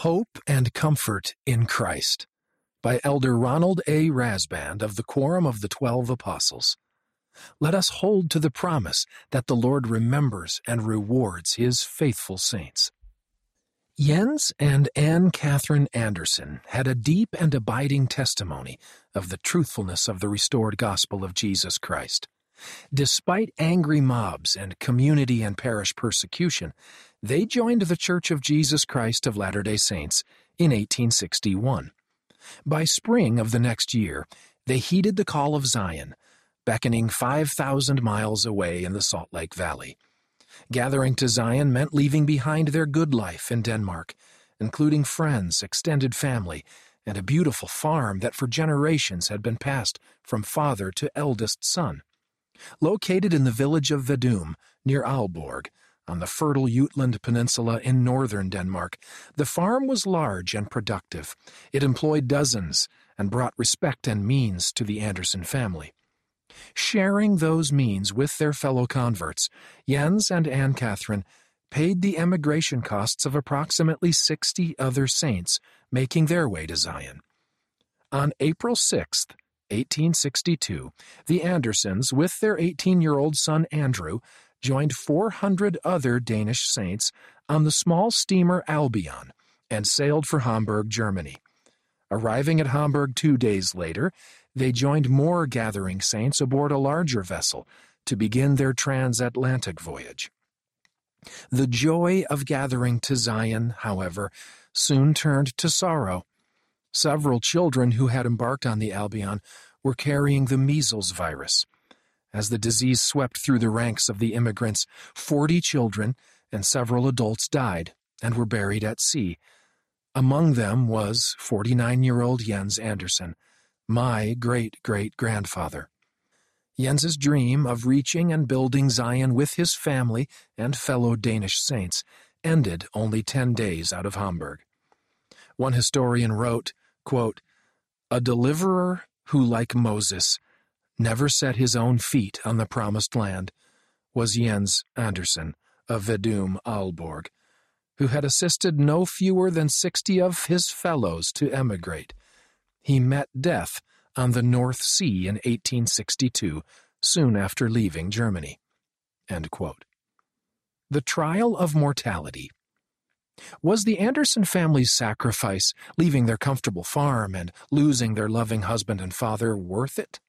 Hope and Comfort in Christ by Elder Ronald A. Rasband of the Quorum of the Twelve Apostles. Let us hold to the promise that the Lord remembers and rewards his faithful saints. Jens and Anne Catherine Anderson had a deep and abiding testimony of the truthfulness of the restored gospel of Jesus Christ. Despite angry mobs and community and parish persecution, they joined the Church of Jesus Christ of Latter day Saints in 1861. By spring of the next year, they heeded the call of Zion, beckoning 5,000 miles away in the Salt Lake Valley. Gathering to Zion meant leaving behind their good life in Denmark, including friends, extended family, and a beautiful farm that for generations had been passed from father to eldest son. Located in the village of Vadum, near Aalborg, on the fertile Jutland Peninsula in northern Denmark, the farm was large and productive. It employed dozens and brought respect and means to the Anderson family. Sharing those means with their fellow converts, Jens and Anne Catherine paid the emigration costs of approximately 60 other saints making their way to Zion. On April 6th, 1862, the Andersons, with their 18 year old son Andrew, joined 400 other Danish saints on the small steamer Albion and sailed for Hamburg, Germany. Arriving at Hamburg two days later, they joined more gathering saints aboard a larger vessel to begin their transatlantic voyage. The joy of gathering to Zion, however, soon turned to sorrow Several children who had embarked on the Albion were carrying the measles virus. As the disease swept through the ranks of the immigrants, 40 children and several adults died and were buried at sea. Among them was 49 year old Jens Anderson, my great great grandfather. Jens's dream of reaching and building Zion with his family and fellow Danish saints ended only 10 days out of Hamburg. One historian wrote, quote, A deliverer who, like Moses, never set his own feet on the promised land was Jens Andersen of Vadum Aalborg, who had assisted no fewer than sixty of his fellows to emigrate. He met death on the North Sea in 1862, soon after leaving Germany. The trial of mortality was the Anderson family's sacrifice, leaving their comfortable farm and losing their loving husband and father, worth it?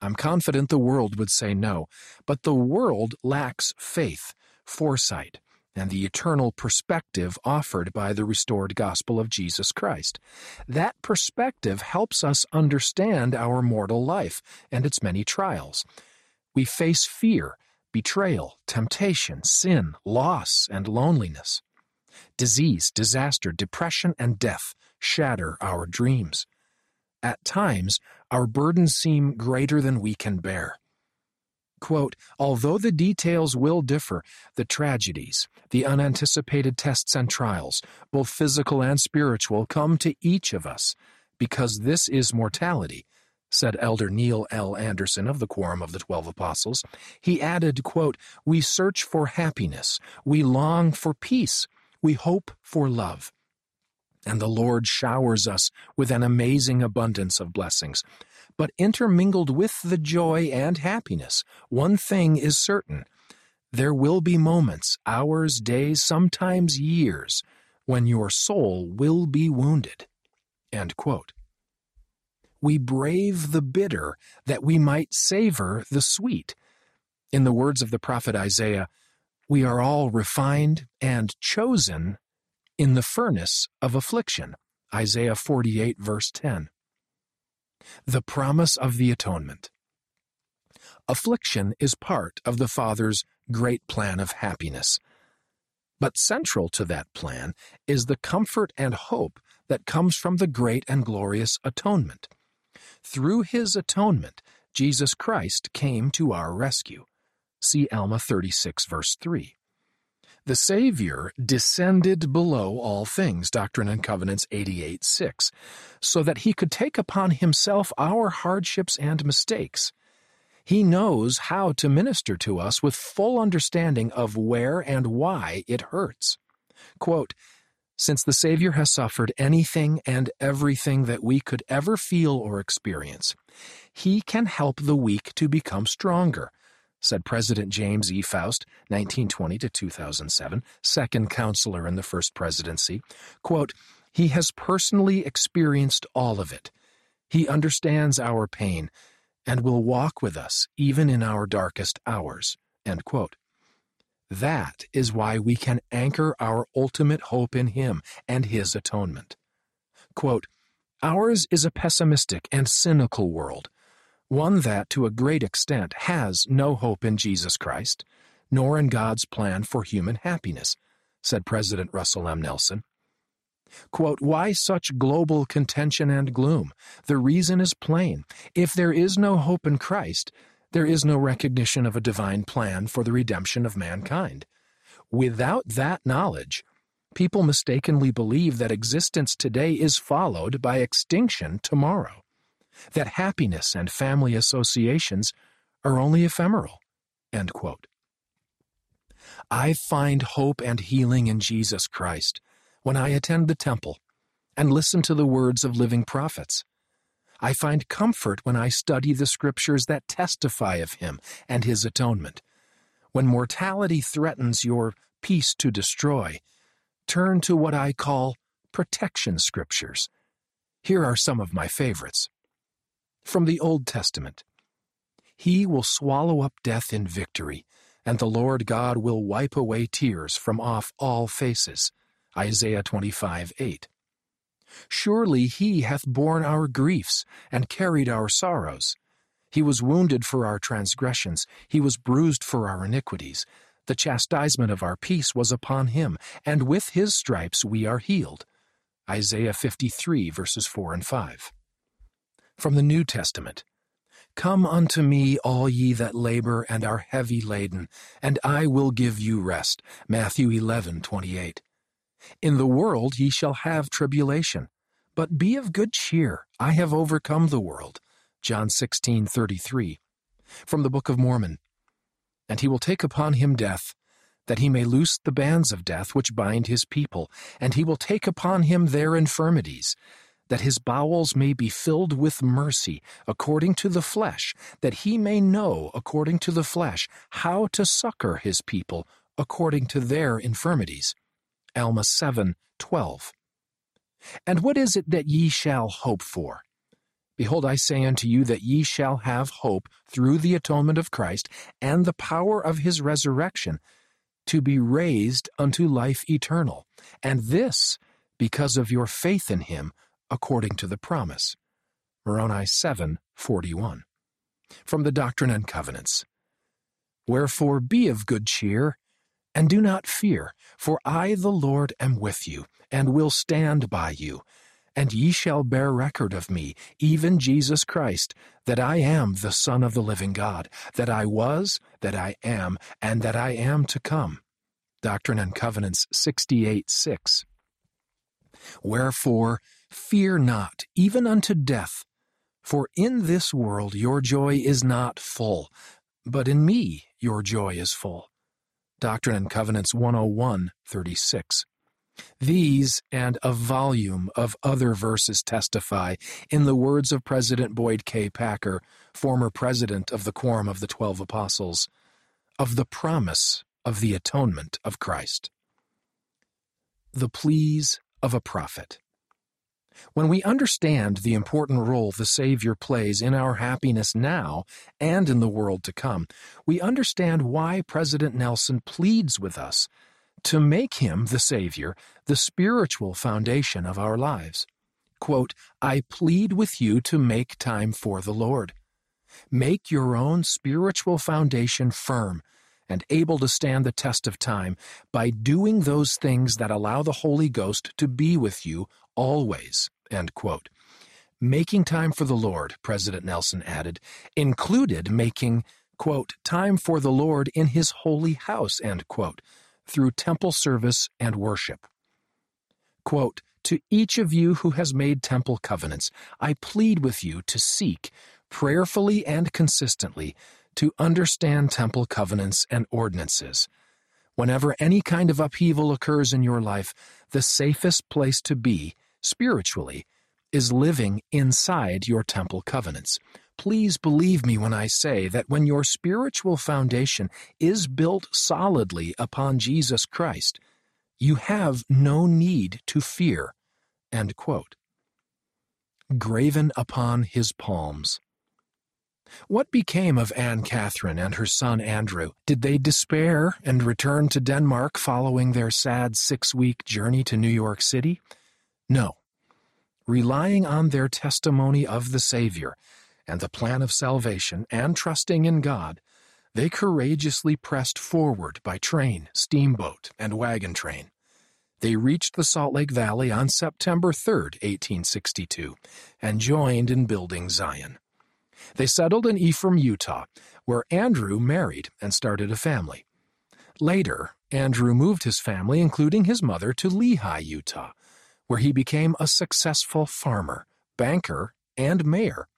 I'm confident the world would say no, but the world lacks faith, foresight, and the eternal perspective offered by the restored gospel of Jesus Christ. That perspective helps us understand our mortal life and its many trials. We face fear, betrayal, temptation, sin, loss, and loneliness. Disease, disaster, depression, and death shatter our dreams. At times, our burdens seem greater than we can bear. Quote, Although the details will differ, the tragedies, the unanticipated tests and trials, both physical and spiritual, come to each of us, because this is mortality, said Elder Neil L. Andersen of the Quorum of the Twelve Apostles. He added, quote, We search for happiness, we long for peace, we hope for love. And the Lord showers us with an amazing abundance of blessings. But intermingled with the joy and happiness, one thing is certain there will be moments, hours, days, sometimes years, when your soul will be wounded. We brave the bitter that we might savor the sweet. In the words of the prophet Isaiah, we are all refined and chosen in the furnace of affliction. Isaiah 48, verse 10. The promise of the atonement. Affliction is part of the Father's great plan of happiness. But central to that plan is the comfort and hope that comes from the great and glorious atonement. Through his atonement, Jesus Christ came to our rescue. See Alma 36, verse 3. The Savior descended below all things, Doctrine and Covenants 88 6, so that he could take upon himself our hardships and mistakes. He knows how to minister to us with full understanding of where and why it hurts. Quote, Since the Savior has suffered anything and everything that we could ever feel or experience, he can help the weak to become stronger, said President James E. Faust, 1920 to 2007, second counselor in the first presidency. Quote, He has personally experienced all of it. He understands our pain and will walk with us even in our darkest hours. End quote. That is why we can anchor our ultimate hope in Him and His atonement. Quote, Ours is a pessimistic and cynical world, one that, to a great extent, has no hope in Jesus Christ, nor in God's plan for human happiness, said President Russell M. Nelson. Quote, Why such global contention and gloom? The reason is plain. If there is no hope in Christ, there is no recognition of a divine plan for the redemption of mankind. Without that knowledge, people mistakenly believe that existence today is followed by extinction tomorrow, that happiness and family associations are only ephemeral. I find hope and healing in Jesus Christ when I attend the temple and listen to the words of living prophets. I find comfort when I study the scriptures that testify of him and his atonement. When mortality threatens your peace to destroy, turn to what I call protection scriptures. Here are some of my favorites. From the Old Testament He will swallow up death in victory, and the Lord God will wipe away tears from off all faces. Isaiah 25 8. Surely he hath borne our griefs, and carried our sorrows. He was wounded for our transgressions, he was bruised for our iniquities. The chastisement of our peace was upon him, and with his stripes we are healed. Isaiah 53, verses 4 and 5. From the New Testament Come unto me, all ye that labor and are heavy laden, and I will give you rest. Matthew 11, 28. In the world ye shall have tribulation, but be of good cheer, I have overcome the world. John 16:33. From the Book of Mormon. And he will take upon him death, that he may loose the bands of death which bind his people, and he will take upon him their infirmities, that his bowels may be filled with mercy according to the flesh, that he may know according to the flesh how to succor his people according to their infirmities. Alma 7 12. And what is it that ye shall hope for? Behold, I say unto you that ye shall have hope through the atonement of Christ and the power of his resurrection, to be raised unto life eternal, and this because of your faith in him, according to the promise. Moroni 7 41. From the Doctrine and Covenants. Wherefore be of good cheer, and do not fear, for I, the Lord, am with you, and will stand by you. And ye shall bear record of me, even Jesus Christ, that I am the Son of the living God, that I was, that I am, and that I am to come. Doctrine and Covenants 68 6. Wherefore, fear not, even unto death. For in this world your joy is not full, but in me your joy is full. Doctrine and Covenants 101 36. These and a volume of other verses testify, in the words of President Boyd K. Packer, former president of the Quorum of the Twelve Apostles, of the promise of the atonement of Christ. The pleas of a prophet. When we understand the important role the Savior plays in our happiness now and in the world to come, we understand why President Nelson pleads with us to make him, the Savior, the spiritual foundation of our lives. Quote, I plead with you to make time for the Lord. Make your own spiritual foundation firm and able to stand the test of time by doing those things that allow the Holy Ghost to be with you always. Making time for the Lord, President Nelson added, included making, quote, time for the Lord in his holy house, quote, through temple service and worship. Quote, to each of you who has made temple covenants, I plead with you to seek, prayerfully and consistently, to understand temple covenants and ordinances. Whenever any kind of upheaval occurs in your life, the safest place to be, spiritually, is living inside your temple covenants. Please believe me when I say that when your spiritual foundation is built solidly upon Jesus Christ, you have no need to fear. Graven upon his palms. What became of Anne Catherine and her son Andrew? Did they despair and return to Denmark following their sad six week journey to New York City? No. Relying on their testimony of the Savior and the plan of salvation and trusting in God, they courageously pressed forward by train, steamboat, and wagon train. They reached the Salt Lake Valley on September 3, 1862, and joined in building Zion. They settled in Ephraim, Utah, where Andrew married and started a family. Later, Andrew moved his family, including his mother, to Lehi, Utah, where he became a successful farmer, banker, and mayor.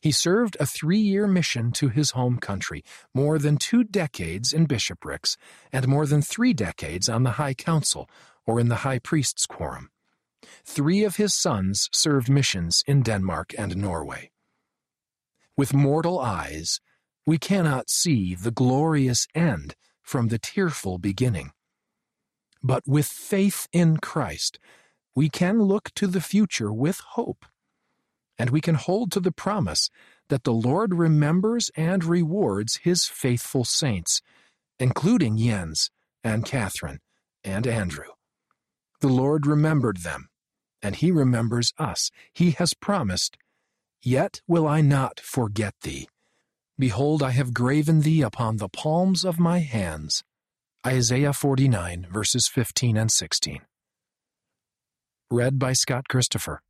He served a three year mission to his home country, more than two decades in bishoprics, and more than three decades on the High Council or in the High Priest's Quorum. Three of his sons served missions in Denmark and Norway. With mortal eyes, we cannot see the glorious end from the tearful beginning. But with faith in Christ, we can look to the future with hope, and we can hold to the promise that the Lord remembers and rewards his faithful saints, including Jens and Catherine and Andrew. The Lord remembered them, and he remembers us. He has promised Yet will I not forget thee. Behold, I have graven thee upon the palms of my hands. Isaiah 49, verses 15 and 16. Read by Scott Christopher.